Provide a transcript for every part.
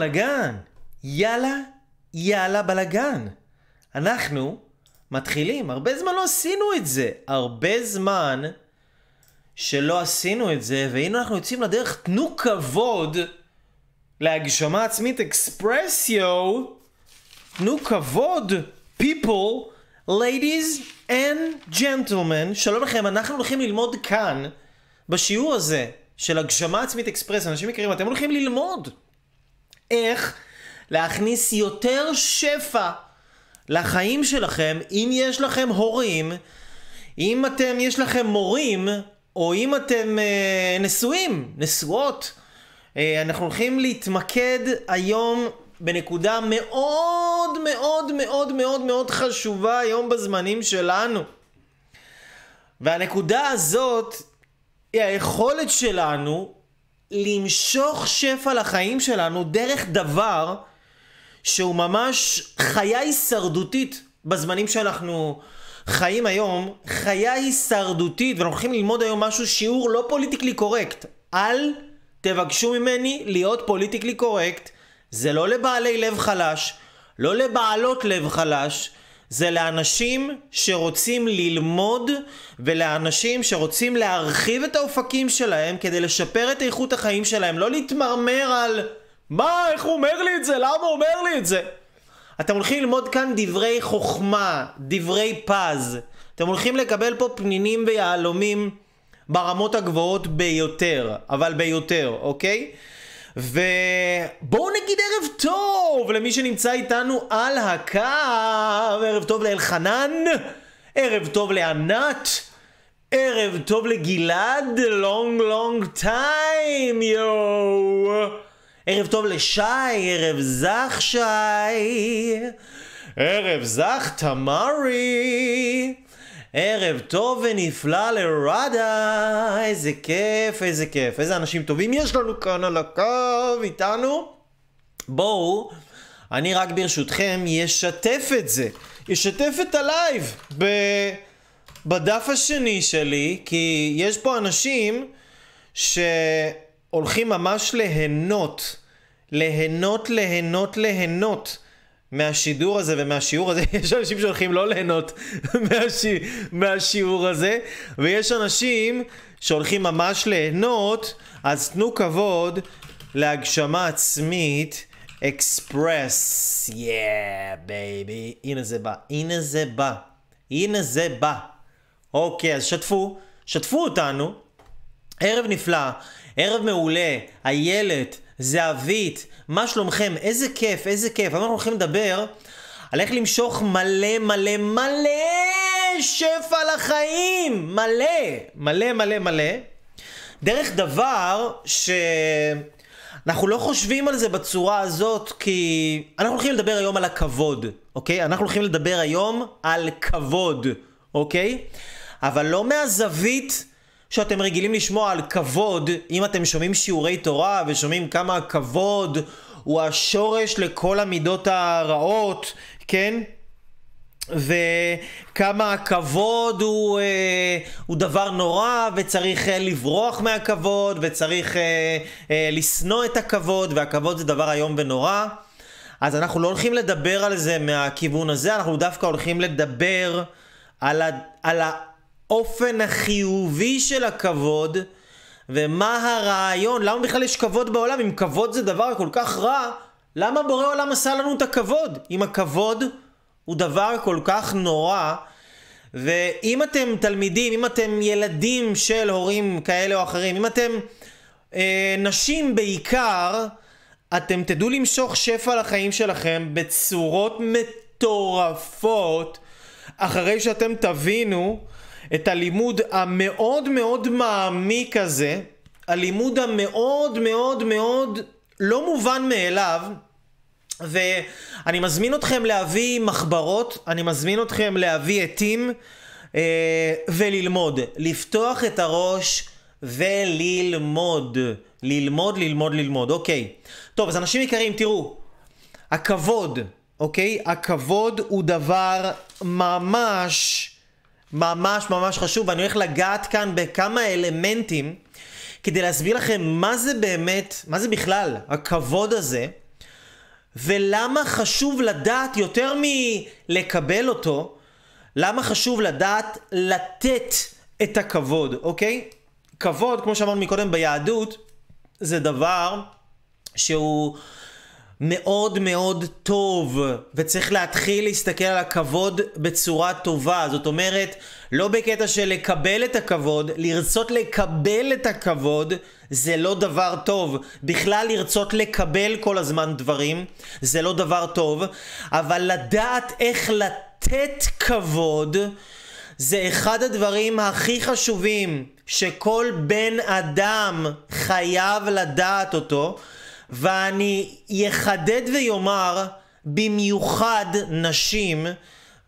בלאגן. יאללה, יאללה בלאגן. אנחנו מתחילים. הרבה זמן לא עשינו את זה. הרבה זמן שלא עשינו את זה, והנה אנחנו יוצאים לדרך. תנו כבוד להגשמה עצמית אקספרסיו. תנו כבוד, people, ladies and gentlemen. שלום לכם, אנחנו הולכים ללמוד כאן, בשיעור הזה של הגשמה עצמית אקספרס. אנשים יקרים, אתם הולכים ללמוד. איך להכניס יותר שפע לחיים שלכם אם יש לכם הורים, אם אתם, יש לכם מורים, או אם אתם אה, נשואים, נשואות. אה, אנחנו הולכים להתמקד היום בנקודה מאוד מאוד מאוד מאוד מאוד חשובה היום בזמנים שלנו. והנקודה הזאת היא היכולת שלנו למשוך שפע לחיים שלנו דרך דבר שהוא ממש חיה הישרדותית בזמנים שאנחנו חיים היום, חיה הישרדותית, ואנחנו הולכים ללמוד היום משהו, שיעור לא politically correct. אל תבקשו ממני להיות politically correct, זה לא לבעלי לב חלש, לא לבעלות לב חלש, זה לאנשים שרוצים ללמוד ולאנשים שרוצים להרחיב את האופקים שלהם כדי לשפר את איכות החיים שלהם, לא להתמרמר על מה, איך הוא אומר לי את זה, למה הוא אומר לי את זה. אתם הולכים ללמוד כאן דברי חוכמה, דברי פז. אתם הולכים לקבל פה פנינים ויהלומים ברמות הגבוהות ביותר, אבל ביותר, אוקיי? ובואו נגיד ערב טוב למי שנמצא איתנו על הקו, ערב טוב לאלחנן, ערב טוב לענת, ערב טוב לגלעד, long long time יואו, ערב טוב לשי, ערב זך שי, ערב זך תמרי, ערב טוב ונפלא לרדה, איזה כיף, איזה כיף, איזה אנשים טובים יש לנו כאן על הקו איתנו. בואו, אני רק ברשותכם ישתף את זה, ישתף את הלייב ב... בדף השני שלי, כי יש פה אנשים שהולכים ממש ליהנות, ליהנות, ליהנות, ליהנות. מהשידור הזה ומהשיעור הזה, יש אנשים שהולכים לא ליהנות מהשי... מהשיעור הזה, ויש אנשים שהולכים ממש ליהנות, אז תנו כבוד להגשמה עצמית אקספרס, yeah baby, הנה זה בא, הנה זה בא, הנה זה בא. אוקיי, אז שתפו, שתפו אותנו, ערב נפלא, ערב מעולה, איילת, זהבית, מה שלומכם? איזה כיף, איזה כיף. אנחנו הולכים לדבר על איך למשוך מלא מלא מלא שפע לחיים. מלא, מלא מלא מלא. דרך דבר שאנחנו לא חושבים על זה בצורה הזאת, כי אנחנו הולכים לדבר היום על הכבוד, אוקיי? אנחנו הולכים לדבר היום על כבוד, אוקיי? אבל לא מהזווית... שאתם רגילים לשמוע על כבוד, אם אתם שומעים שיעורי תורה ושומעים כמה הכבוד הוא השורש לכל המידות הרעות, כן? וכמה הכבוד הוא, אה, הוא דבר נורא וצריך אה, לברוח מהכבוד וצריך אה, אה, לשנוא את הכבוד והכבוד זה דבר איום ונורא. אז אנחנו לא הולכים לדבר על זה מהכיוון הזה, אנחנו דווקא הולכים לדבר על, ה, על האופן החיובי של הכבוד ומה הרעיון, למה בכלל יש כבוד בעולם? אם כבוד זה דבר כל כך רע, למה בורא עולם עשה לנו את הכבוד? אם הכבוד הוא דבר כל כך נורא, ואם אתם תלמידים, אם אתם ילדים של הורים כאלה או אחרים, אם אתם אה, נשים בעיקר, אתם תדעו למשוך שפע לחיים שלכם בצורות מטורפות, אחרי שאתם תבינו את הלימוד המאוד מאוד מעמיק הזה, הלימוד המאוד מאוד מאוד לא מובן מאליו, ואני מזמין אתכם להביא מחברות, אני מזמין אתכם להביא עטים אה, וללמוד, לפתוח את הראש וללמוד, ללמוד, ללמוד, ללמוד, אוקיי. טוב, אז אנשים יקרים, תראו, הכבוד, אוקיי? הכבוד הוא דבר ממש... ממש ממש חשוב, ואני הולך לגעת כאן בכמה אלמנטים כדי להסביר לכם מה זה באמת, מה זה בכלל הכבוד הזה, ולמה חשוב לדעת יותר מלקבל אותו, למה חשוב לדעת לתת את הכבוד, אוקיי? כבוד, כמו שאמרנו מקודם ביהדות, זה דבר שהוא מאוד מאוד טוב, וצריך להתחיל להסתכל על הכבוד בצורה טובה. זאת אומרת, לא בקטע של לקבל את הכבוד, לרצות לקבל את הכבוד זה לא דבר טוב. בכלל לרצות לקבל כל הזמן דברים זה לא דבר טוב, אבל לדעת איך לתת כבוד זה אחד הדברים הכי חשובים שכל בן אדם חייב לדעת אותו. ואני יחדד ויאמר, במיוחד נשים,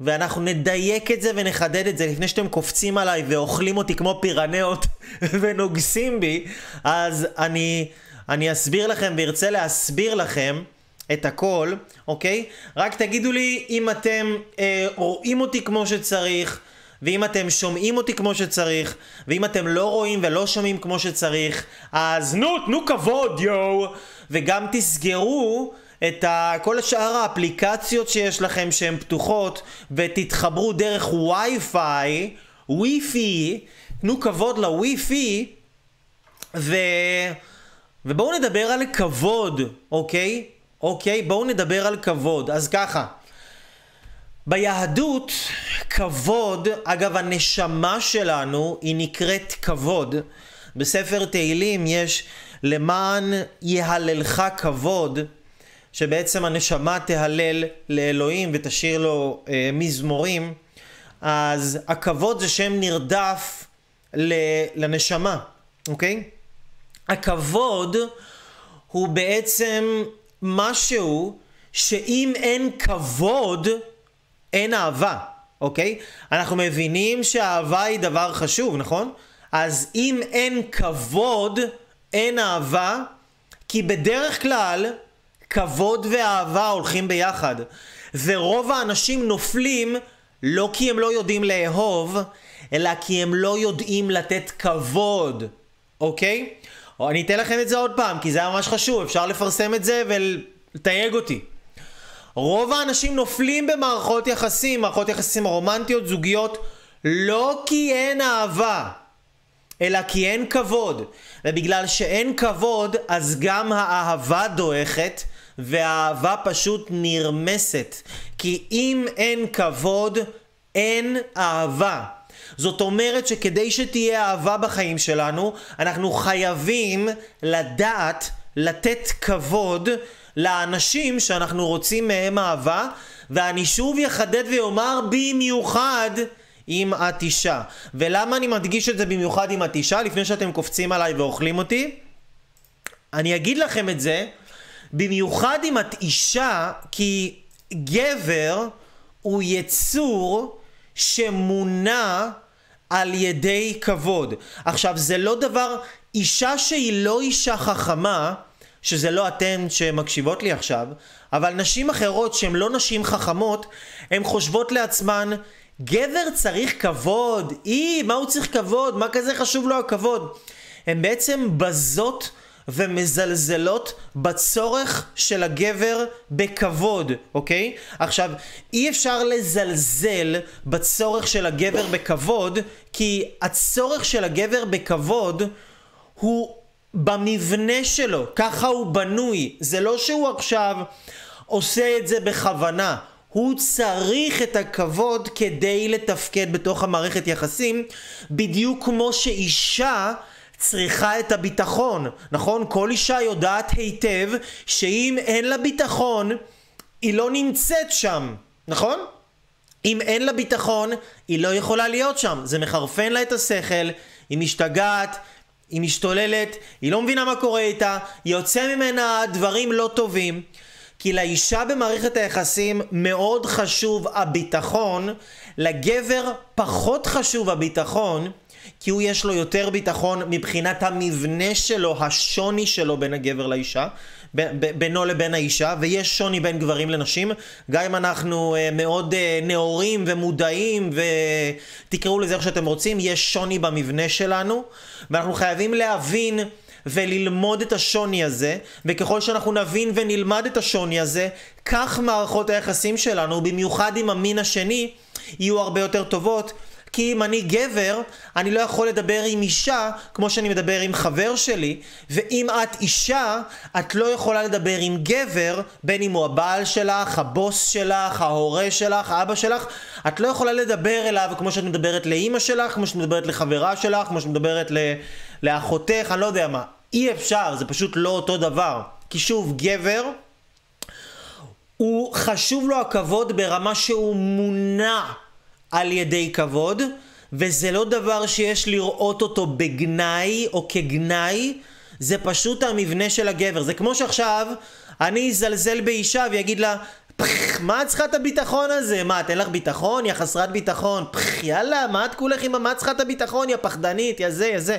ואנחנו נדייק את זה ונחדד את זה לפני שאתם קופצים עליי ואוכלים אותי כמו פירנאות ונוגסים בי, אז אני, אני אסביר לכם וארצה להסביר לכם את הכל, אוקיי? רק תגידו לי אם אתם אה, רואים אותי כמו שצריך, ואם אתם שומעים אותי כמו שצריך, ואם אתם לא רואים ולא שומעים כמו שצריך, אז נו, תנו כבוד, יואו! וגם תסגרו את ה... כל שאר האפליקציות שיש לכם שהן פתוחות, ותתחברו דרך וי-פיי, וי-פי, תנו כבוד לווי-פי, ו... ובואו נדבר על כבוד, אוקיי? אוקיי? בואו נדבר על כבוד. אז ככה, ביהדות, כבוד, אגב הנשמה שלנו היא נקראת כבוד. בספר תהילים יש למען יהללך כבוד, שבעצם הנשמה תהלל לאלוהים ותשאיר לו אה, מזמורים, אז הכבוד זה שם נרדף לנשמה, אוקיי? הכבוד הוא בעצם משהו שאם אין כבוד, אין אהבה, אוקיי? אנחנו מבינים שאהבה היא דבר חשוב, נכון? אז אם אין כבוד, אין אהבה, כי בדרך כלל כבוד ואהבה הולכים ביחד. ורוב האנשים נופלים לא כי הם לא יודעים לאהוב, אלא כי הם לא יודעים לתת כבוד, אוקיי? או אני אתן לכם את זה עוד פעם, כי זה היה ממש חשוב, אפשר לפרסם את זה ולתייג אותי. רוב האנשים נופלים במערכות יחסים, מערכות יחסים רומנטיות, זוגיות, לא כי אין אהבה, אלא כי אין כבוד. ובגלל שאין כבוד, אז גם האהבה דועכת, והאהבה פשוט נרמסת. כי אם אין כבוד, אין אהבה. זאת אומרת שכדי שתהיה אהבה בחיים שלנו, אנחנו חייבים לדעת לתת כבוד לאנשים שאנחנו רוצים מהם אהבה, ואני שוב יחדד ואומר במיוחד אם את אישה. ולמה אני מדגיש את זה במיוחד אם את אישה, לפני שאתם קופצים עליי ואוכלים אותי? אני אגיד לכם את זה במיוחד אם את אישה, כי גבר הוא יצור שמונע על ידי כבוד. עכשיו, זה לא דבר, אישה שהיא לא אישה חכמה, שזה לא אתן שמקשיבות לי עכשיו, אבל נשים אחרות שהן לא נשים חכמות, הן חושבות לעצמן, גבר צריך כבוד, אי, מה הוא צריך כבוד? מה כזה חשוב לו הכבוד? הן בעצם בזות ומזלזלות בצורך של הגבר בכבוד, אוקיי? עכשיו, אי אפשר לזלזל בצורך של הגבר בכבוד, כי הצורך של הגבר בכבוד הוא במבנה שלו, ככה הוא בנוי. זה לא שהוא עכשיו עושה את זה בכוונה. הוא צריך את הכבוד כדי לתפקד בתוך המערכת יחסים, בדיוק כמו שאישה צריכה את הביטחון, נכון? כל אישה יודעת היטב שאם אין לה ביטחון, היא לא נמצאת שם, נכון? אם אין לה ביטחון, היא לא יכולה להיות שם. זה מחרפן לה את השכל, היא משתגעת, היא משתוללת, היא לא מבינה מה קורה איתה, יוצא ממנה דברים לא טובים. כי לאישה במערכת היחסים מאוד חשוב הביטחון, לגבר פחות חשוב הביטחון, כי הוא יש לו יותר ביטחון מבחינת המבנה שלו, השוני שלו בין הגבר לאישה, בינו לבין האישה, ויש שוני בין גברים לנשים, גם אם אנחנו uh, מאוד uh, נאורים ומודעים, ותקראו לזה איך שאתם רוצים, יש שוני במבנה שלנו, ואנחנו חייבים להבין וללמוד את השוני הזה, וככל שאנחנו נבין ונלמד את השוני הזה, כך מערכות היחסים שלנו, במיוחד עם המין השני, יהיו הרבה יותר טובות. כי אם אני גבר, אני לא יכול לדבר עם אישה כמו שאני מדבר עם חבר שלי, ואם את אישה, את לא יכולה לדבר עם גבר, בין אם הוא הבעל שלך, הבוס שלך, ההורה שלך, האבא שלך, את לא יכולה לדבר אליו כמו שאת מדברת לאימא שלך, כמו שאת מדברת לחברה שלך, כמו שאת מדברת לאחותך, אני לא יודע מה. אי אפשר, זה פשוט לא אותו דבר. כי שוב, גבר, הוא חשוב לו הכבוד ברמה שהוא מונע על ידי כבוד, וזה לא דבר שיש לראות אותו בגנאי או כגנאי, זה פשוט המבנה של הגבר. זה כמו שעכשיו אני אזלזל באישה ויגיד לה, פח, מה את צריכה את הביטחון הזה? מה, את אין לך ביטחון? יא חסרת ביטחון. פח, יאללה, מה את כולך עם מה צריכה את הביטחון? יא פחדנית, יא זה, יא זה.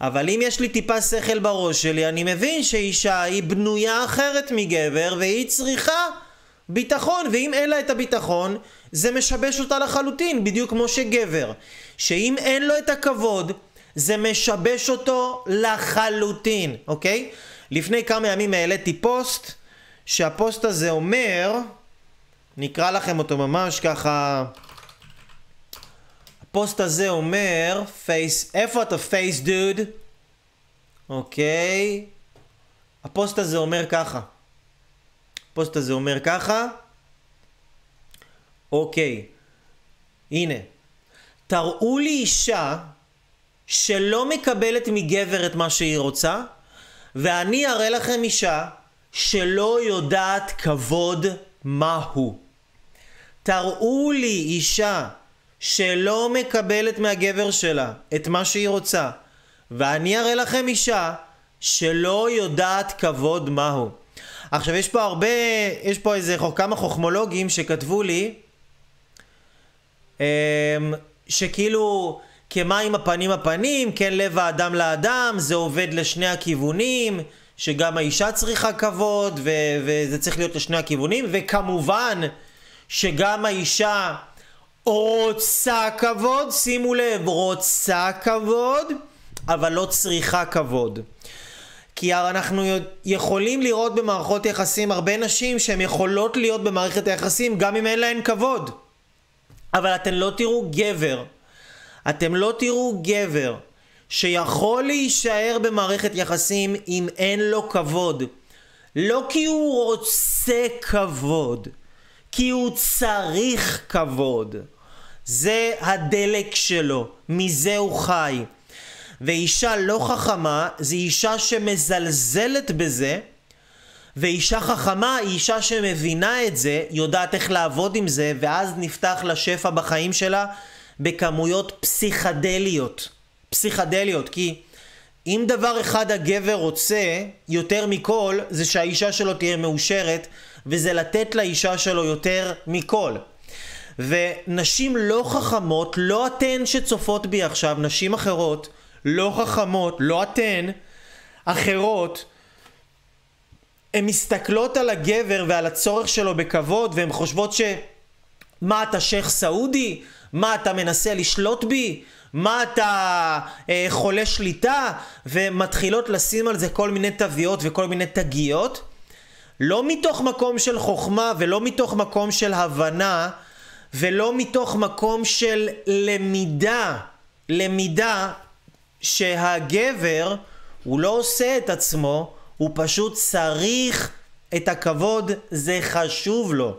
אבל אם יש לי טיפה שכל בראש שלי, אני מבין שאישה היא בנויה אחרת מגבר, והיא צריכה ביטחון, ואם אין לה את הביטחון, זה משבש אותה לחלוטין, בדיוק כמו שגבר. שאם אין לו את הכבוד, זה משבש אותו לחלוטין, אוקיי? לפני כמה ימים העליתי פוסט, שהפוסט הזה אומר, נקרא לכם אותו ממש ככה... הפוסט הזה אומר, פייס, איפה אתה פייס דוד? אוקיי. הפוסט הזה אומר ככה. הפוסט הזה אומר ככה. אוקיי, הנה. תראו לי אישה שלא מקבלת מגבר את מה שהיא רוצה, ואני אראה לכם אישה שלא יודעת כבוד מהו. תראו לי אישה שלא מקבלת מהגבר שלה את מה שהיא רוצה, ואני אראה לכם אישה שלא יודעת כבוד מהו. עכשיו יש פה הרבה, יש פה איזה כמה חוכמולוגים שכתבו לי אמ, שכאילו כמים הפנים הפנים, כן לב האדם לאדם, זה עובד לשני הכיוונים, שגם האישה צריכה כבוד ו- וזה צריך להיות לשני הכיוונים, וכמובן שגם האישה רוצה כבוד, שימו לב, רוצה כבוד, אבל לא צריכה כבוד. כי אנחנו יכולים לראות במערכות יחסים הרבה נשים שהן יכולות להיות במערכת היחסים גם אם אין להן כבוד. אבל אתם לא תראו גבר, אתם לא תראו גבר שיכול להישאר במערכת יחסים אם אין לו כבוד. לא כי הוא רוצה כבוד, כי הוא צריך כבוד. זה הדלק שלו, מזה הוא חי. ואישה לא חכמה זה אישה שמזלזלת בזה ואישה חכמה היא אישה שמבינה את זה, יודעת איך לעבוד עם זה, ואז נפתח לה שפע בחיים שלה בכמויות פסיכדליות. פסיכדליות, כי אם דבר אחד הגבר רוצה יותר מכל, זה שהאישה שלו תהיה מאושרת, וזה לתת לאישה שלו יותר מכל. ונשים לא חכמות, לא אתן שצופות בי עכשיו, נשים אחרות, לא חכמות, לא אתן, אחרות, הן מסתכלות על הגבר ועל הצורך שלו בכבוד והן חושבות ש... מה אתה שייח' סעודי? מה אתה מנסה לשלוט בי? מה אתה אה, חולה שליטה? ומתחילות לשים על זה כל מיני תוויות וכל מיני תגיות. לא מתוך מקום של חוכמה ולא מתוך מקום של הבנה ולא מתוך מקום של למידה. למידה שהגבר הוא לא עושה את עצמו הוא פשוט צריך את הכבוד, זה חשוב לו.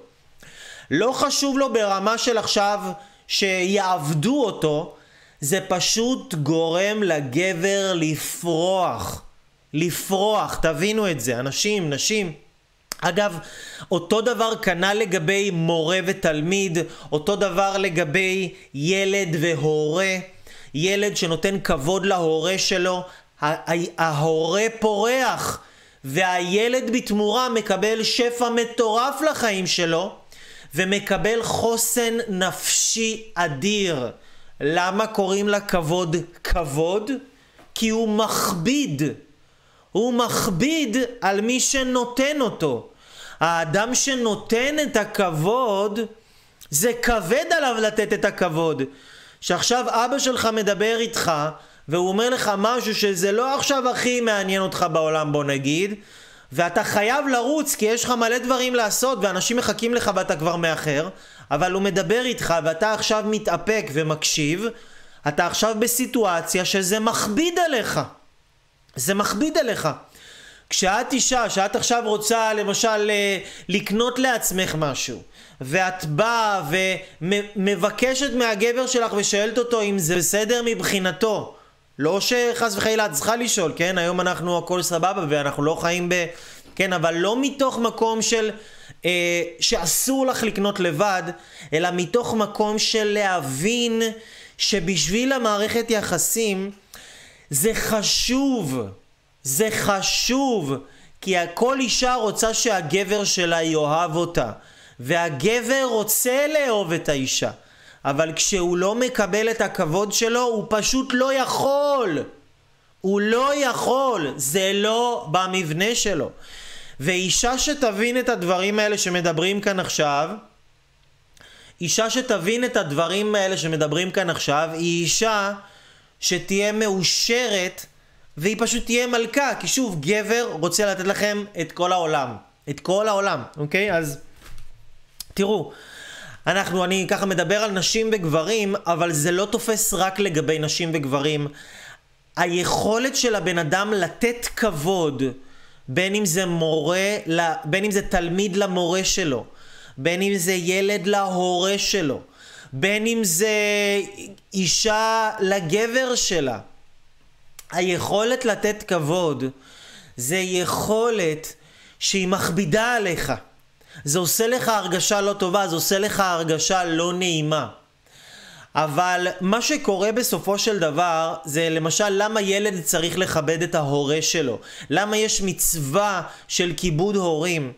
לא חשוב לו ברמה של עכשיו שיעבדו אותו, זה פשוט גורם לגבר לפרוח. לפרוח, תבינו את זה, אנשים, נשים. אגב, אותו דבר כנ"ל לגבי מורה ותלמיד, אותו דבר לגבי ילד והורה. ילד שנותן כבוד להורה שלו, ההורה פורח. והילד בתמורה מקבל שפע מטורף לחיים שלו ומקבל חוסן נפשי אדיר. למה קוראים לה כבוד כבוד? כי הוא מכביד. הוא מכביד על מי שנותן אותו. האדם שנותן את הכבוד, זה כבד עליו לתת את הכבוד. שעכשיו אבא שלך מדבר איתך והוא אומר לך משהו שזה לא עכשיו הכי מעניין אותך בעולם, בוא נגיד, ואתה חייב לרוץ כי יש לך מלא דברים לעשות ואנשים מחכים לך ואתה כבר מאחר, אבל הוא מדבר איתך ואתה עכשיו מתאפק ומקשיב, אתה עכשיו בסיטואציה שזה מכביד עליך. זה מכביד עליך. כשאת אישה, שאת עכשיו רוצה למשל אה, לקנות לעצמך משהו, ואת באה ומבקשת מהגבר שלך ושואלת אותו אם זה בסדר מבחינתו, לא שחס וחלילה את צריכה לשאול, כן? היום אנחנו הכל סבבה ואנחנו לא חיים ב... כן, אבל לא מתוך מקום של... אה, שאסור לך לקנות לבד, אלא מתוך מקום של להבין שבשביל המערכת יחסים זה חשוב, זה חשוב, כי כל אישה רוצה שהגבר שלה יאהב אותה, והגבר רוצה לאהוב את האישה. אבל כשהוא לא מקבל את הכבוד שלו, הוא פשוט לא יכול. הוא לא יכול, זה לא במבנה שלו. ואישה שתבין את הדברים האלה שמדברים כאן עכשיו, אישה שתבין את הדברים האלה שמדברים כאן עכשיו, היא אישה שתהיה מאושרת והיא פשוט תהיה מלכה, כי שוב, גבר רוצה לתת לכם את כל העולם. את כל העולם, אוקיי? אז תראו, אנחנו, אני ככה מדבר על נשים וגברים, אבל זה לא תופס רק לגבי נשים וגברים. היכולת של הבן אדם לתת כבוד, בין אם זה מורה, בין אם זה תלמיד למורה שלו, בין אם זה ילד להורה שלו, בין אם זה אישה לגבר שלה. היכולת לתת כבוד זה יכולת שהיא מכבידה עליך. זה עושה לך הרגשה לא טובה, זה עושה לך הרגשה לא נעימה. אבל מה שקורה בסופו של דבר זה למשל למה ילד צריך לכבד את ההורה שלו? למה יש מצווה של כיבוד הורים?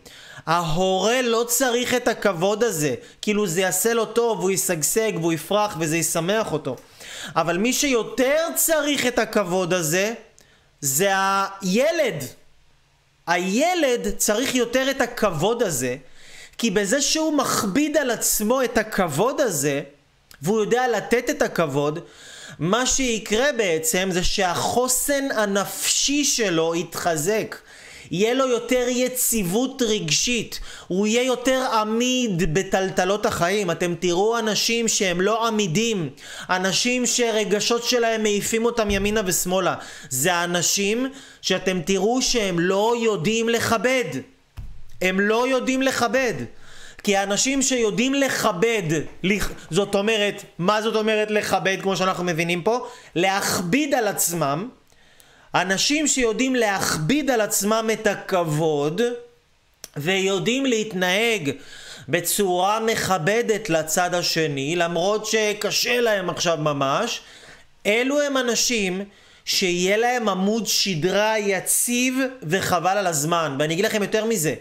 ההורה לא צריך את הכבוד הזה. כאילו זה יעשה לו טוב הוא ישגשג והוא יפרח וזה ישמח אותו. אבל מי שיותר צריך את הכבוד הזה זה הילד. הילד צריך יותר את הכבוד הזה כי בזה שהוא מכביד על עצמו את הכבוד הזה והוא יודע לתת את הכבוד, מה שיקרה בעצם זה שהחוסן הנפשי שלו יתחזק. יהיה לו יותר יציבות רגשית, הוא יהיה יותר עמיד בטלטלות החיים. אתם תראו אנשים שהם לא עמידים, אנשים שרגשות שלהם מעיפים אותם ימינה ושמאלה. זה האנשים שאתם תראו שהם לא יודעים לכבד. הם לא יודעים לכבד. כי האנשים שיודעים לכבד, זאת אומרת, מה זאת אומרת לכבד כמו שאנחנו מבינים פה? להכביד על עצמם. אנשים שיודעים להכביד על עצמם את הכבוד ויודעים להתנהג בצורה מכבדת לצד השני, למרות שקשה להם עכשיו ממש, אלו הם אנשים שיהיה להם עמוד שדרה יציב וחבל על הזמן. ואני אגיד לכם יותר מזה,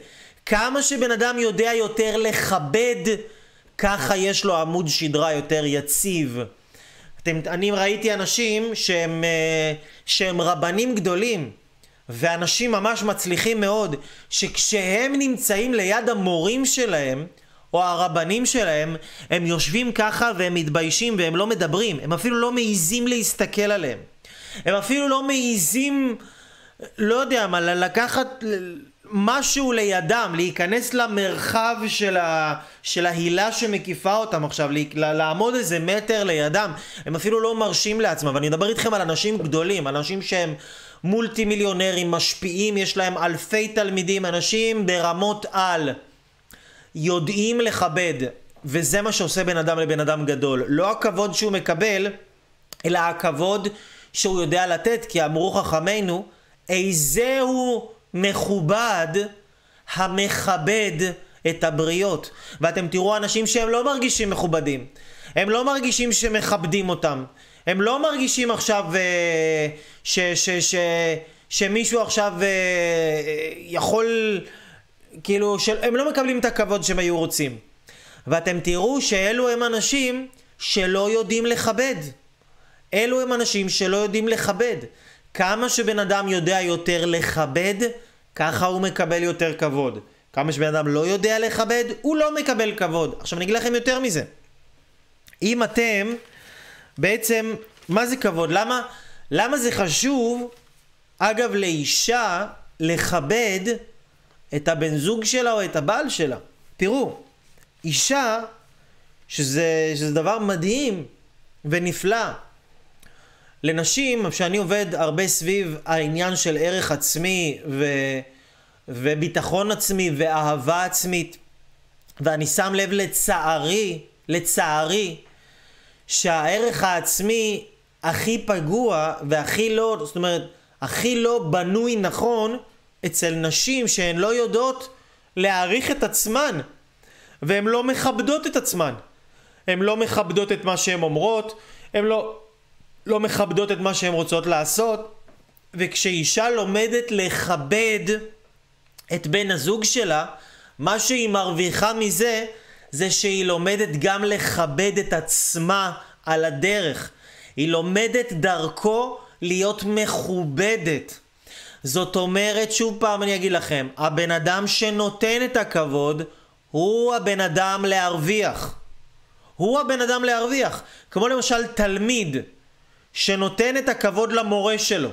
כמה שבן אדם יודע יותר לכבד, ככה יש לו עמוד שדרה יותר יציב. אתם, אני ראיתי אנשים שהם, אה, שהם רבנים גדולים, ואנשים ממש מצליחים מאוד, שכשהם נמצאים ליד המורים שלהם, או הרבנים שלהם, הם יושבים ככה והם מתביישים והם לא מדברים, הם אפילו לא מעיזים להסתכל עליהם. הם אפילו לא מעיזים, לא יודע מה, לקחת... משהו לידם, להיכנס למרחב של, ה, של ההילה שמקיפה אותם עכשיו, לעמוד איזה מטר לידם, הם אפילו לא מרשים לעצמם, ואני מדבר איתכם על אנשים גדולים, אנשים שהם מולטי מיליונרים, משפיעים, יש להם אלפי תלמידים, אנשים ברמות על, יודעים לכבד, וזה מה שעושה בן אדם לבן אדם גדול, לא הכבוד שהוא מקבל, אלא הכבוד שהוא יודע לתת, כי אמרו חכמינו, איזהו מכובד המכבד את הבריות. ואתם תראו אנשים שהם לא מרגישים מכובדים. הם לא מרגישים שמכבדים אותם. הם לא מרגישים עכשיו אה, ש, ש, ש, שמישהו עכשיו אה, יכול, כאילו, של, הם לא מקבלים את הכבוד שהם היו רוצים. ואתם תראו שאלו הם אנשים שלא יודעים לכבד. אלו הם אנשים שלא יודעים לכבד. כמה שבן אדם יודע יותר לכבד, ככה הוא מקבל יותר כבוד. כמה שבן אדם לא יודע לכבד, הוא לא מקבל כבוד. עכשיו אני אגיד לכם יותר מזה. אם אתם, בעצם, מה זה כבוד? למה, למה זה חשוב, אגב, לאישה לכבד את הבן זוג שלה או את הבעל שלה? תראו, אישה, שזה, שזה דבר מדהים ונפלא, לנשים, שאני עובד הרבה סביב העניין של ערך עצמי ו, וביטחון עצמי ואהבה עצמית, ואני שם לב לצערי, לצערי, שהערך העצמי הכי פגוע והכי לא, זאת אומרת, הכי לא בנוי נכון אצל נשים שהן לא יודעות להעריך את עצמן והן לא מכבדות את עצמן. הן לא מכבדות את מה שהן אומרות, הן לא, לא מכבדות את מה שהן רוצות לעשות וכשאישה לומדת לכבד את בן הזוג שלה, מה שהיא מרוויחה מזה זה שהיא לומדת גם לכבד את עצמה על הדרך. היא לומדת דרכו להיות מכובדת. זאת אומרת, שוב פעם אני אגיד לכם, הבן אדם שנותן את הכבוד הוא הבן אדם להרוויח. הוא הבן אדם להרוויח. כמו למשל תלמיד שנותן את הכבוד למורה שלו,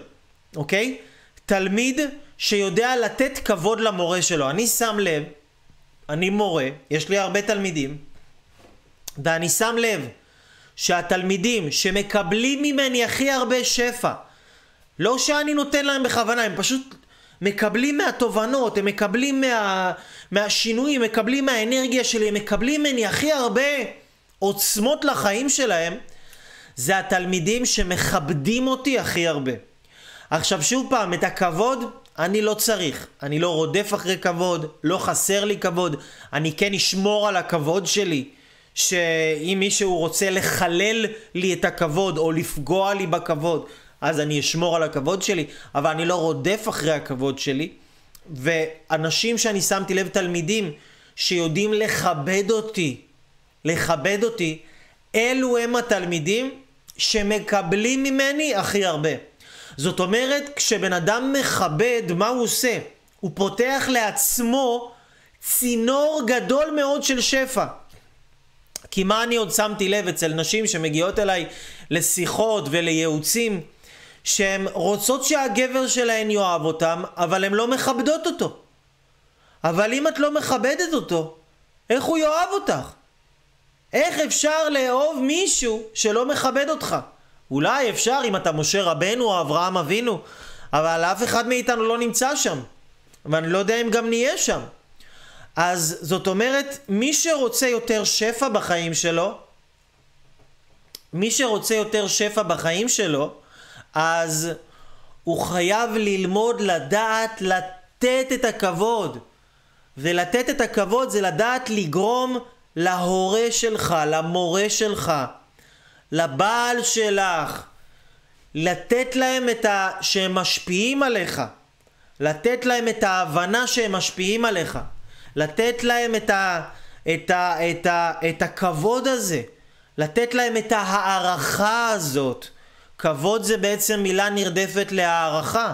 אוקיי? תלמיד שיודע לתת כבוד למורה שלו. אני שם לב, אני מורה, יש לי הרבה תלמידים, ואני שם לב שהתלמידים שמקבלים ממני הכי הרבה שפע, לא שאני נותן להם בכוונה, הם פשוט מקבלים מהתובנות, הם מקבלים מה, מהשינויים, מקבלים מהאנרגיה שלי, הם מקבלים ממני הכי הרבה עוצמות לחיים שלהם, זה התלמידים שמכבדים אותי הכי הרבה. עכשיו שוב פעם, את הכבוד אני לא צריך. אני לא רודף אחרי כבוד, לא חסר לי כבוד. אני כן אשמור על הכבוד שלי. שאם מישהו רוצה לחלל לי את הכבוד או לפגוע לי בכבוד, אז אני אשמור על הכבוד שלי, אבל אני לא רודף אחרי הכבוד שלי. ואנשים שאני שמתי לב, תלמידים שיודעים לכבד אותי, לכבד אותי, אלו הם התלמידים שמקבלים ממני הכי הרבה. זאת אומרת, כשבן אדם מכבד, מה הוא עושה? הוא פותח לעצמו צינור גדול מאוד של שפע. כי מה אני עוד שמתי לב אצל נשים שמגיעות אליי לשיחות ולייעוצים, שהן רוצות שהגבר שלהן יאהב אותם, אבל הן לא מכבדות אותו. אבל אם את לא מכבדת אותו, איך הוא יאהב אותך? איך אפשר לאהוב מישהו שלא מכבד אותך? אולי אפשר אם אתה משה רבנו או אברהם אבינו, אבל אף אחד מאיתנו לא נמצא שם. ואני לא יודע אם גם נהיה שם. אז זאת אומרת, מי שרוצה יותר שפע בחיים שלו, מי שרוצה יותר שפע בחיים שלו, אז הוא חייב ללמוד לדעת לתת את הכבוד. ולתת את הכבוד זה לדעת לגרום להורה שלך, למורה שלך, לבעל שלך, לתת להם את ה... שהם משפיעים עליך, לתת להם את ההבנה שהם משפיעים עליך, לתת להם את, ה... את, ה... את, ה... את הכבוד הזה, לתת להם את ההערכה הזאת. כבוד זה בעצם מילה נרדפת להערכה.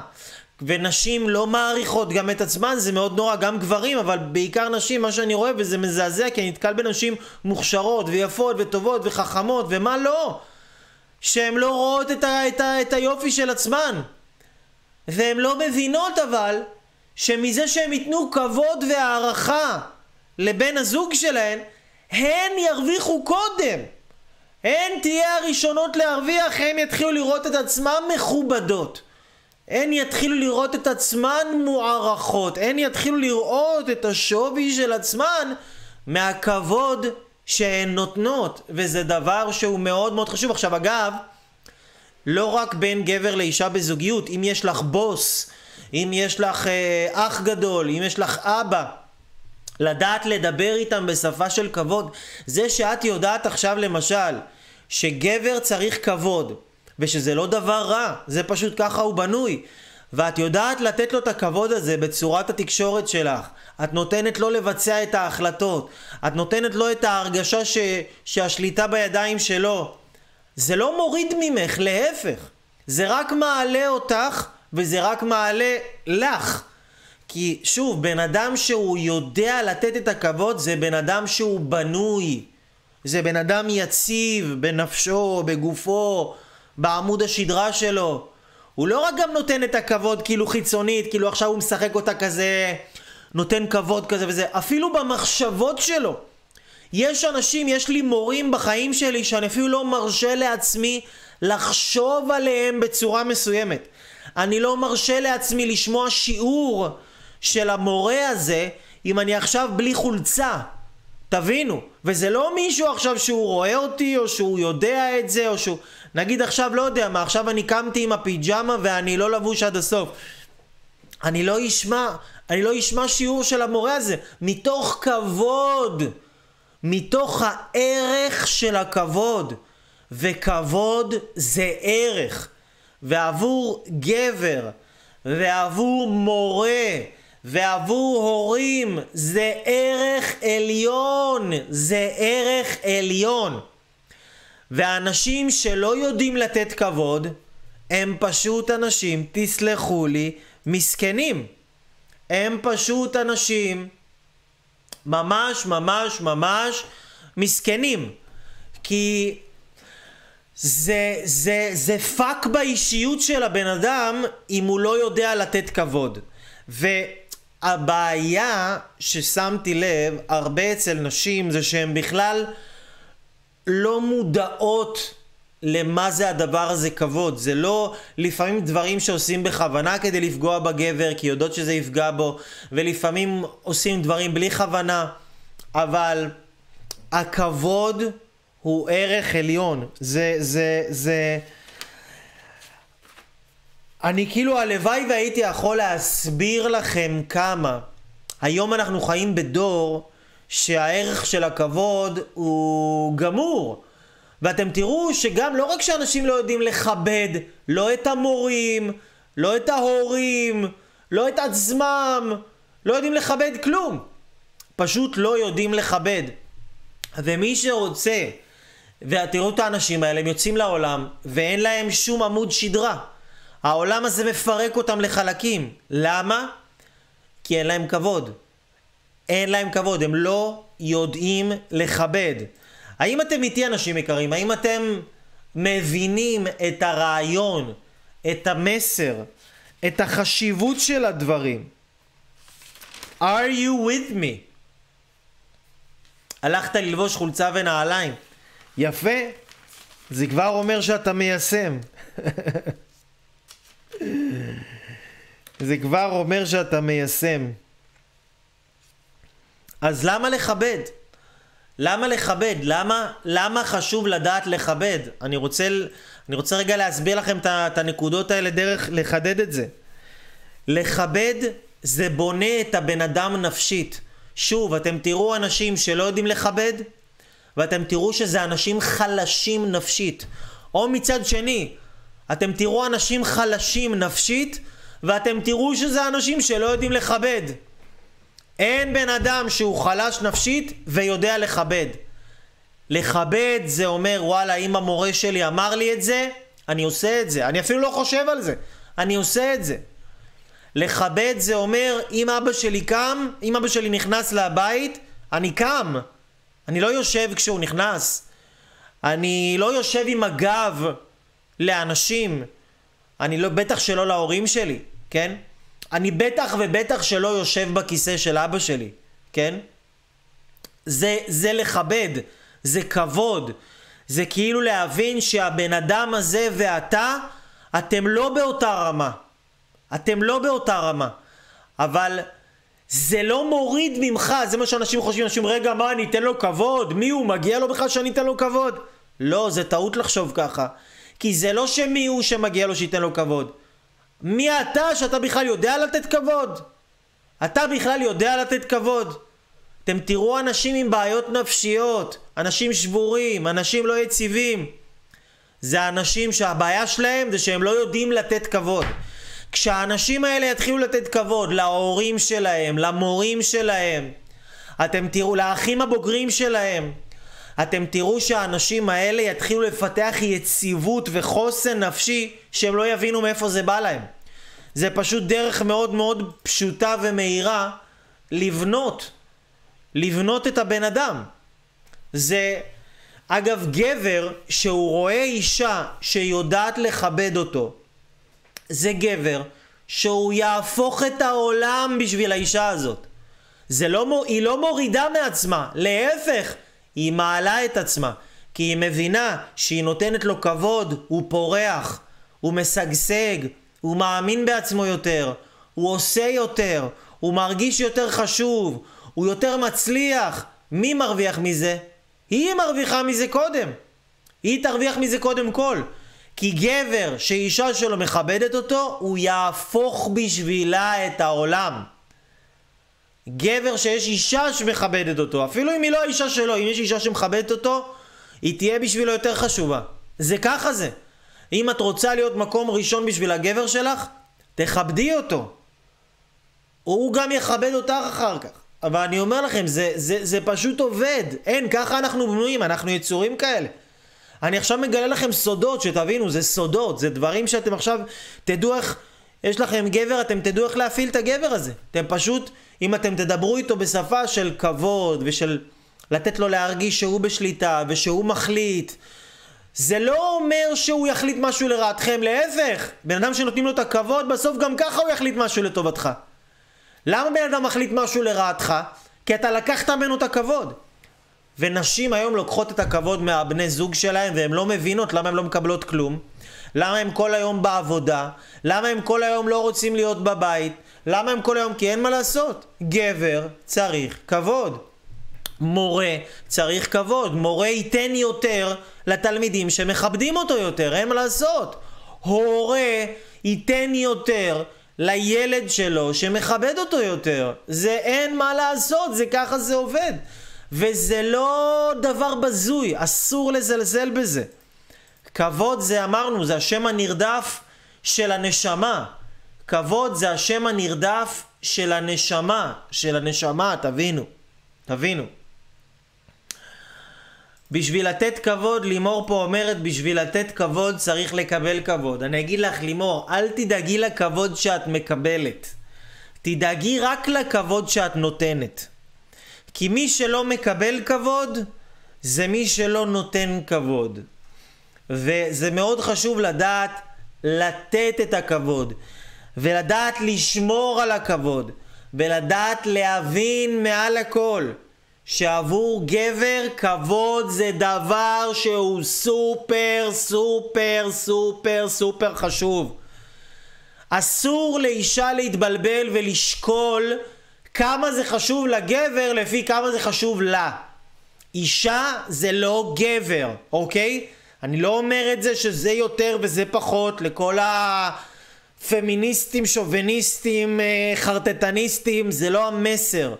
ונשים לא מעריכות גם את עצמן, זה מאוד נורא, גם גברים, אבל בעיקר נשים, מה שאני רואה, וזה מזעזע, כי אני נתקל בנשים מוכשרות ויפות וטובות וחכמות, ומה לא? שהן לא רואות את, ה, את, ה, את היופי של עצמן. והן לא מבינות אבל, שמזה שהן ייתנו כבוד והערכה לבן הזוג שלהן, הן ירוויחו קודם. הן תהיה הראשונות להרוויח, הן יתחילו לראות את עצמן מכובדות. הן יתחילו לראות את עצמן מוערכות, הן יתחילו לראות את השווי של עצמן מהכבוד שהן נותנות, וזה דבר שהוא מאוד מאוד חשוב. עכשיו אגב, לא רק בין גבר לאישה בזוגיות, אם יש לך בוס, אם יש לך אה, אח גדול, אם יש לך אבא, לדעת לדבר איתם בשפה של כבוד. זה שאת יודעת עכשיו למשל, שגבר צריך כבוד, ושזה לא דבר רע, זה פשוט ככה הוא בנוי. ואת יודעת לתת לו את הכבוד הזה בצורת התקשורת שלך. את נותנת לו לבצע את ההחלטות. את נותנת לו את ההרגשה ש... שהשליטה בידיים שלו. זה לא מוריד ממך, להפך. זה רק מעלה אותך, וזה רק מעלה לך. כי שוב, בן אדם שהוא יודע לתת את הכבוד זה בן אדם שהוא בנוי. זה בן אדם יציב בנפשו, בגופו, בעמוד השדרה שלו. הוא לא רק גם נותן את הכבוד כאילו חיצונית, כאילו עכשיו הוא משחק אותה כזה, נותן כבוד כזה וזה, אפילו במחשבות שלו. יש אנשים, יש לי מורים בחיים שלי שאני אפילו לא מרשה לעצמי לחשוב עליהם בצורה מסוימת. אני לא מרשה לעצמי לשמוע שיעור של המורה הזה אם אני עכשיו בלי חולצה. תבינו. וזה לא מישהו עכשיו שהוא רואה אותי, או שהוא יודע את זה, או שהוא... נגיד עכשיו, לא יודע מה, עכשיו אני קמתי עם הפיג'מה ואני לא לבוש עד הסוף. אני לא אשמע, אני לא אשמע שיעור של המורה הזה. מתוך כבוד. מתוך הערך של הכבוד. וכבוד זה ערך. ועבור גבר, ועבור מורה, ועבור הורים, זה ערך עליון. זה ערך עליון. ואנשים שלא יודעים לתת כבוד, הם פשוט אנשים, תסלחו לי, מסכנים. הם פשוט אנשים ממש ממש ממש מסכנים. כי זה, זה, זה פאק באישיות של הבן אדם אם הוא לא יודע לתת כבוד. והבעיה ששמתי לב הרבה אצל נשים זה שהן בכלל לא מודעות למה זה הדבר הזה כבוד. זה לא לפעמים דברים שעושים בכוונה כדי לפגוע בגבר, כי יודעות שזה יפגע בו, ולפעמים עושים דברים בלי כוונה, אבל הכבוד הוא ערך עליון. זה, זה, זה... אני כאילו, הלוואי והייתי יכול להסביר לכם כמה. היום אנחנו חיים בדור שהערך של הכבוד הוא גמור. ואתם תראו שגם לא רק שאנשים לא יודעים לכבד לא את המורים, לא את ההורים, לא את עצמם, לא יודעים לכבד כלום. פשוט לא יודעים לכבד. ומי שרוצה, ותראו את האנשים האלה, הם יוצאים לעולם ואין להם שום עמוד שדרה. העולם הזה מפרק אותם לחלקים. למה? כי אין להם כבוד. אין להם כבוד, הם לא יודעים לכבד. האם אתם איתי אנשים יקרים? האם אתם מבינים את הרעיון, את המסר, את החשיבות של הדברים? are you with me? הלכת ללבוש חולצה ונעליים. יפה, זה כבר אומר שאתה מיישם. זה כבר אומר שאתה מיישם. אז למה לכבד? למה לכבד? למה, למה חשוב לדעת לכבד? אני רוצה, אני רוצה רגע להסביר לכם את הנקודות האלה דרך לחדד את זה. לכבד זה בונה את הבן אדם נפשית. שוב, אתם תראו אנשים שלא יודעים לכבד, ואתם תראו שזה אנשים חלשים נפשית. או מצד שני, אתם תראו אנשים חלשים נפשית, ואתם תראו שזה אנשים שלא יודעים לכבד. אין בן אדם שהוא חלש נפשית ויודע לכבד. לכבד זה אומר וואלה אם המורה שלי אמר לי את זה, אני עושה את זה. אני אפילו לא חושב על זה, אני עושה את זה. לכבד זה אומר אם אבא שלי קם, אם אבא שלי נכנס לבית, אני קם. אני לא יושב כשהוא נכנס. אני לא יושב עם הגב לאנשים. אני לא, בטח שלא להורים שלי, כן? אני בטח ובטח שלא יושב בכיסא של אבא שלי, כן? זה, זה לכבד, זה כבוד. זה כאילו להבין שהבן אדם הזה ואתה, אתם לא באותה רמה. אתם לא באותה רמה. אבל זה לא מוריד ממך, זה מה שאנשים חושבים, אנשים, רגע, מה, אני אתן לו כבוד? מי הוא? מגיע לו בכלל שאני אתן לו כבוד? לא, זה טעות לחשוב ככה. כי זה לא שמי הוא שמגיע לו שייתן לו כבוד. מי אתה שאתה בכלל יודע לתת כבוד? אתה בכלל יודע לתת כבוד? אתם תראו אנשים עם בעיות נפשיות, אנשים שבורים, אנשים לא יציבים. זה אנשים שהבעיה שלהם זה שהם לא יודעים לתת כבוד. כשהאנשים האלה יתחילו לתת כבוד להורים שלהם, למורים שלהם, אתם תראו, לאחים הבוגרים שלהם, אתם תראו שהאנשים האלה יתחילו לפתח יציבות וחוסן נפשי שהם לא יבינו מאיפה זה בא להם. זה פשוט דרך מאוד מאוד פשוטה ומהירה לבנות, לבנות את הבן אדם. זה, אגב, גבר שהוא רואה אישה שיודעת לכבד אותו, זה גבר שהוא יהפוך את העולם בשביל האישה הזאת. זה לא, היא לא מורידה מעצמה, להפך, היא מעלה את עצמה. כי היא מבינה שהיא נותנת לו כבוד, הוא פורח, הוא משגשג, הוא מאמין בעצמו יותר, הוא עושה יותר, הוא מרגיש יותר חשוב, הוא יותר מצליח. מי מרוויח מזה? היא מרוויחה מזה קודם. היא תרוויח מזה קודם כל. כי גבר שאישה שלו מכבדת אותו, הוא יהפוך בשבילה את העולם. גבר שיש אישה שמכבדת אותו, אפילו אם היא לא האישה שלו, אם יש אישה שמכבדת אותו, היא תהיה בשבילו יותר חשובה. זה ככה זה. אם את רוצה להיות מקום ראשון בשביל הגבר שלך, תכבדי אותו. הוא גם יכבד אותך אחר כך. אבל אני אומר לכם, זה, זה, זה פשוט עובד. אין, ככה אנחנו בנויים, אנחנו יצורים כאלה. אני עכשיו מגלה לכם סודות, שתבינו, זה סודות, זה דברים שאתם עכשיו תדעו איך, יש לכם גבר, אתם תדעו איך להפעיל את הגבר הזה. אתם פשוט, אם אתם תדברו איתו בשפה של כבוד ושל לתת לו להרגיש שהוא בשליטה ושהוא מחליט, זה לא אומר שהוא יחליט משהו לרעתכם, להפך, בן אדם שנותנים לו את הכבוד, בסוף גם ככה הוא יחליט משהו לטובתך. למה בן אדם מחליט משהו לרעתך? כי אתה לקחת ממנו את הכבוד. ונשים היום לוקחות את הכבוד מהבני זוג שלהם והן לא מבינות למה הן לא מקבלות כלום. למה הם כל היום בעבודה? למה הם כל היום לא רוצים להיות בבית? למה הם כל היום? כי אין מה לעשות. גבר צריך כבוד. מורה צריך כבוד. מורה ייתן יותר לתלמידים שמכבדים אותו יותר, אין מה לעשות. הורה ייתן יותר לילד שלו שמכבד אותו יותר. זה אין מה לעשות, זה ככה זה עובד. וזה לא דבר בזוי, אסור לזלזל בזה. כבוד זה אמרנו, זה השם הנרדף של הנשמה. כבוד זה השם הנרדף של הנשמה, של הנשמה, תבינו, תבינו. בשביל לתת כבוד, לימור פה אומרת, בשביל לתת כבוד צריך לקבל כבוד. אני אגיד לך, לימור, אל תדאגי לכבוד שאת מקבלת. תדאגי רק לכבוד שאת נותנת. כי מי שלא מקבל כבוד, זה מי שלא נותן כבוד. וזה מאוד חשוב לדעת לתת את הכבוד, ולדעת לשמור על הכבוד, ולדעת להבין מעל הכל. שעבור גבר כבוד זה דבר שהוא סופר סופר סופר סופר חשוב. אסור לאישה להתבלבל ולשקול כמה זה חשוב לגבר לפי כמה זה חשוב לה. אישה זה לא גבר, אוקיי? אני לא אומר את זה שזה יותר וזה פחות לכל הפמיניסטים, שוביניסטים, אה, חרטטניסטים, זה לא המסר.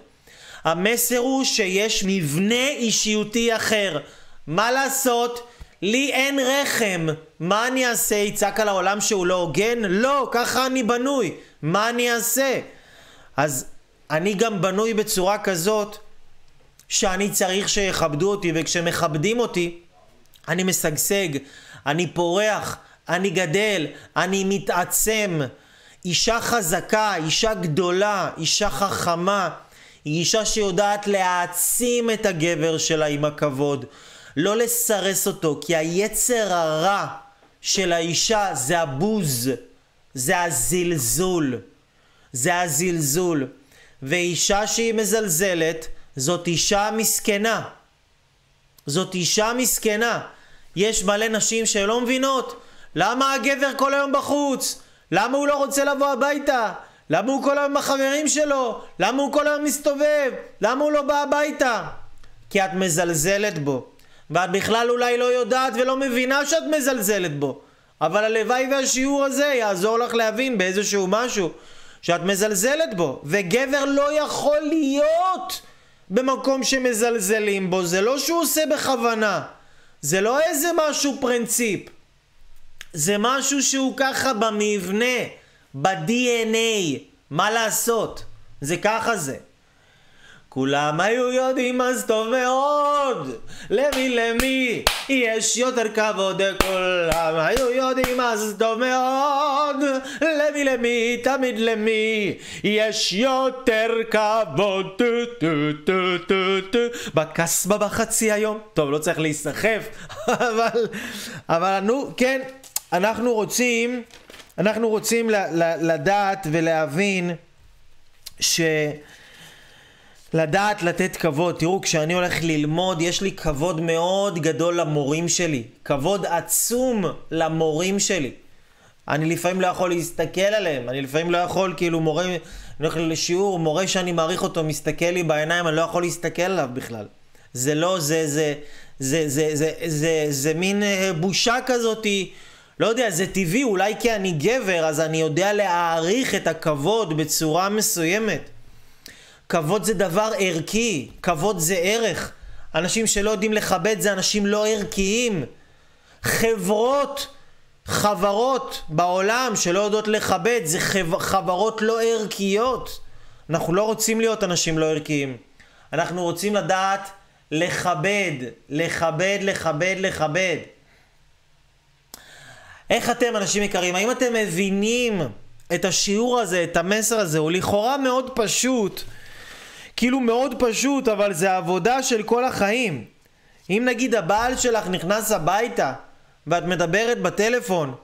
המסר הוא שיש מבנה אישיותי אחר. מה לעשות? לי אין רחם. מה אני אעשה? יצעק על העולם שהוא לא הוגן? לא, ככה אני בנוי. מה אני אעשה? אז אני גם בנוי בצורה כזאת שאני צריך שיכבדו אותי, וכשמכבדים אותי, אני משגשג, אני פורח, אני גדל, אני מתעצם. אישה חזקה, אישה גדולה, אישה חכמה, היא אישה שיודעת להעצים את הגבר שלה עם הכבוד, לא לסרס אותו, כי היצר הרע של האישה זה הבוז, זה הזלזול, זה הזלזול. ואישה שהיא מזלזלת, זאת אישה מסכנה. זאת אישה מסכנה. יש מלא נשים שלא מבינות למה הגבר כל היום בחוץ? למה הוא לא רוצה לבוא הביתה? למה הוא כל היום עם החברים שלו? למה הוא כל היום מסתובב? למה הוא לא בא הביתה? כי את מזלזלת בו. ואת בכלל אולי לא יודעת ולא מבינה שאת מזלזלת בו. אבל הלוואי והשיעור הזה יעזור לך להבין באיזשהו משהו שאת מזלזלת בו. וגבר לא יכול להיות במקום שמזלזלים בו. זה לא שהוא עושה בכוונה. זה לא איזה משהו פרינציפ. זה משהו שהוא ככה במבנה. ב-DNA, מה לעשות? זה ככה זה. כולם היו יודעים אז טוב מאוד. למי למי? יש יותר כבוד כולם היו יודעים אז טוב מאוד. למי למי? תמיד למי? יש יותר כבוד. טו טו טו טו טו. בקסבה בחצי היום. טוב לא צריך להיסחף אבל אבל נו כן אנחנו רוצים אנחנו רוצים לדעת ולהבין ש... לדעת לתת כבוד. תראו, כשאני הולך ללמוד, יש לי כבוד מאוד גדול למורים שלי. כבוד עצום למורים שלי. אני לפעמים לא יכול להסתכל עליהם, אני לפעמים לא יכול, כאילו מורה, אני הולך לשיעור, מורה שאני מעריך אותו מסתכל לי בעיניים, אני לא יכול להסתכל עליו בכלל. זה לא, זה, זה, זה, זה, זה, זה, זה, זה מין אה, בושה כזאתי, לא יודע, זה טבעי, אולי כי אני גבר, אז אני יודע להעריך את הכבוד בצורה מסוימת. כבוד זה דבר ערכי, כבוד זה ערך. אנשים שלא יודעים לכבד זה אנשים לא ערכיים. חברות, חברות בעולם שלא יודעות לכבד זה חב... חברות לא ערכיות. אנחנו לא רוצים להיות אנשים לא ערכיים. אנחנו רוצים לדעת לכבד, לכבד, לכבד, לכבד. איך אתם, אנשים יקרים, האם אתם מבינים את השיעור הזה, את המסר הזה? הוא לכאורה מאוד פשוט. כאילו מאוד פשוט, אבל זה עבודה של כל החיים. אם נגיד הבעל שלך נכנס הביתה ואת מדברת בטלפון,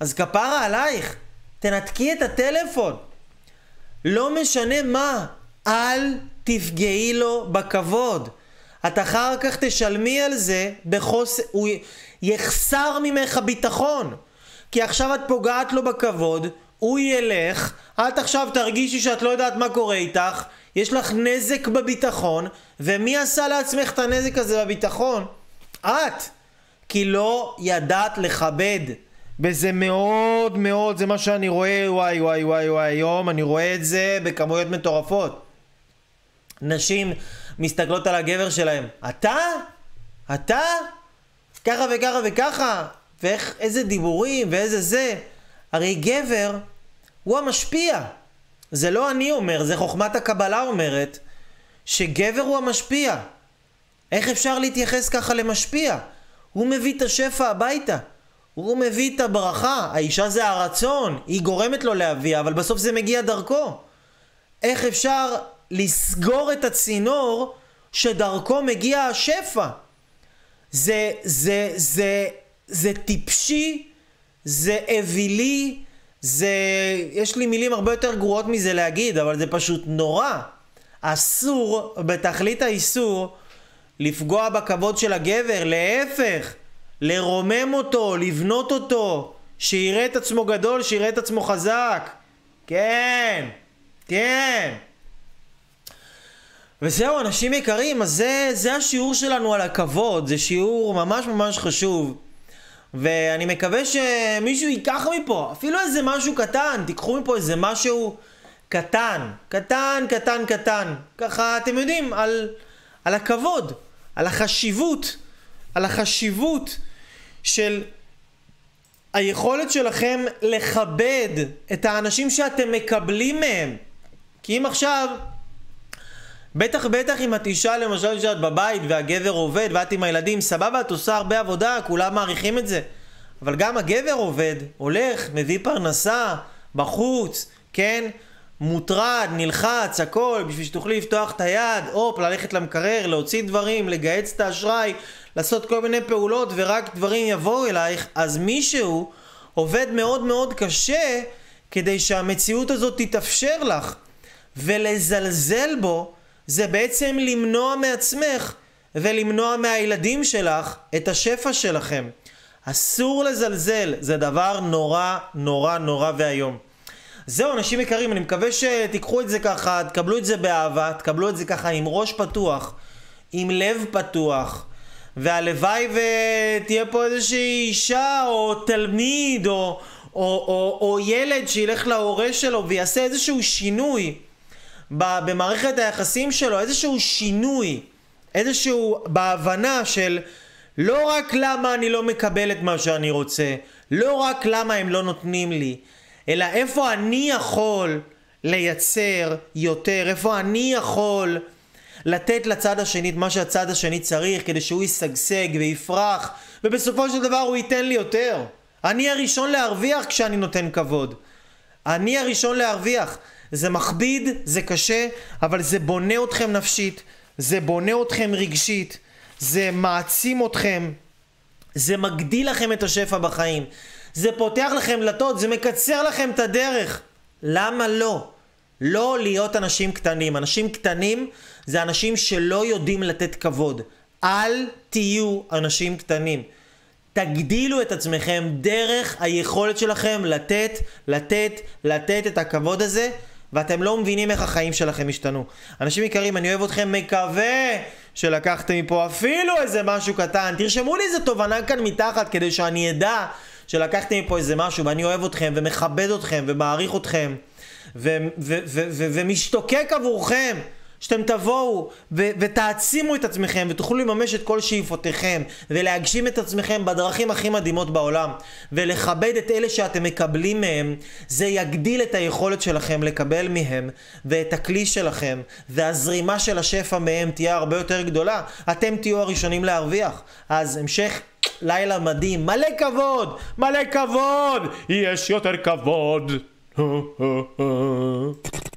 אז כפרה עלייך, תנתקי את הטלפון. לא משנה מה, אל תפגעי לו בכבוד. את אחר כך תשלמי על זה בחוס... הוא יחסר ממך ביטחון. כי עכשיו את פוגעת לו בכבוד, הוא ילך, את עכשיו תרגישי שאת לא יודעת מה קורה איתך, יש לך נזק בביטחון, ומי עשה לעצמך את הנזק הזה בביטחון? את. כי לא ידעת לכבד. וזה מאוד מאוד, זה מה שאני רואה, וואי וואי וואי וואי, היום אני רואה את זה בכמויות מטורפות. נשים מסתכלות על הגבר שלהם, אתה? אתה? ככה וככה וככה, ואיך, איזה דיבורים ואיזה זה. הרי גבר הוא המשפיע. זה לא אני אומר, זה חוכמת הקבלה אומרת, שגבר הוא המשפיע. איך אפשר להתייחס ככה למשפיע? הוא מביא את השפע הביתה. הוא מביא את הברכה. האישה זה הרצון, היא גורמת לו להביא, אבל בסוף זה מגיע דרכו. איך אפשר לסגור את הצינור שדרכו מגיע השפע? זה, זה, זה, זה טיפשי, זה אווילי, זה... יש לי מילים הרבה יותר גרועות מזה להגיד, אבל זה פשוט נורא. אסור, בתכלית האיסור, לפגוע בכבוד של הגבר, להפך, לרומם אותו, לבנות אותו, שיראה את עצמו גדול, שיראה את עצמו חזק. כן, כן. וזהו, אנשים יקרים, אז זה, זה השיעור שלנו על הכבוד, זה שיעור ממש ממש חשוב. ואני מקווה שמישהו ייקח מפה, אפילו איזה משהו קטן, תיקחו מפה איזה משהו קטן, קטן, קטן, קטן. ככה, אתם יודעים, על, על הכבוד, על החשיבות, על החשיבות של היכולת שלכם לכבד את האנשים שאתם מקבלים מהם. כי אם עכשיו, בטח בטח אם את אישה למשל שאת בבית והגבר עובד ואת עם הילדים, סבבה, את עושה הרבה עבודה, כולם מעריכים את זה. אבל גם הגבר עובד, הולך, מביא פרנסה, בחוץ, כן? מוטרד, נלחץ, הכל, בשביל שתוכלי לפתוח את היד, הופ, ללכת למקרר, להוציא דברים, לגהץ את האשראי, לעשות כל מיני פעולות ורק דברים יבואו אלייך, אז מישהו עובד מאוד מאוד קשה כדי שהמציאות הזאת תתאפשר לך. ולזלזל בו זה בעצם למנוע מעצמך ולמנוע מהילדים שלך את השפע שלכם. אסור לזלזל, זה דבר נורא נורא נורא ואיום. זהו, אנשים יקרים, אני מקווה שתיקחו את זה ככה, תקבלו את זה באהבה, תקבלו את זה ככה עם ראש פתוח, עם לב פתוח, והלוואי ותהיה פה איזושהי אישה או תלמיד או, או, או, או ילד שילך להורה שלו ויעשה איזשהו שינוי במערכת היחסים שלו, איזשהו שינוי, איזשהו בהבנה של לא רק למה אני לא מקבל את מה שאני רוצה, לא רק למה הם לא נותנים לי, אלא איפה אני יכול לייצר יותר, איפה אני יכול לתת לצד השני את מה שהצד השני צריך כדי שהוא ישגשג ויפרח ובסופו של דבר הוא ייתן לי יותר. אני הראשון להרוויח כשאני נותן כבוד. אני הראשון להרוויח. זה מכביד, זה קשה, אבל זה בונה אתכם נפשית, זה בונה אתכם רגשית, זה מעצים אתכם, זה מגדיל לכם את השפע בחיים. זה פותח לכם דלתות, זה מקצר לכם את הדרך. למה לא? לא להיות אנשים קטנים. אנשים קטנים זה אנשים שלא יודעים לתת כבוד. אל תהיו אנשים קטנים. תגדילו את עצמכם דרך היכולת שלכם לתת, לתת, לתת את הכבוד הזה, ואתם לא מבינים איך החיים שלכם השתנו. אנשים יקרים, אני אוהב אתכם, מקווה שלקחתם מפה אפילו איזה משהו קטן. תרשמו לי איזה תובנה כאן מתחת כדי שאני אדע שלקחתם מפה איזה משהו, ואני אוהב אתכם, ומכבד אתכם, ומעריך אתכם, ומשתוקק עבורכם. שאתם תבואו ו- ותעצימו את עצמכם ותוכלו לממש את כל שאיפותיכם ולהגשים את עצמכם בדרכים הכי מדהימות בעולם ולכבד את אלה שאתם מקבלים מהם זה יגדיל את היכולת שלכם לקבל מהם ואת הכלי שלכם והזרימה של השפע מהם תהיה הרבה יותר גדולה. אתם תהיו הראשונים להרוויח. אז המשך לילה מדהים. מלא כבוד! מלא כבוד! יש יותר כבוד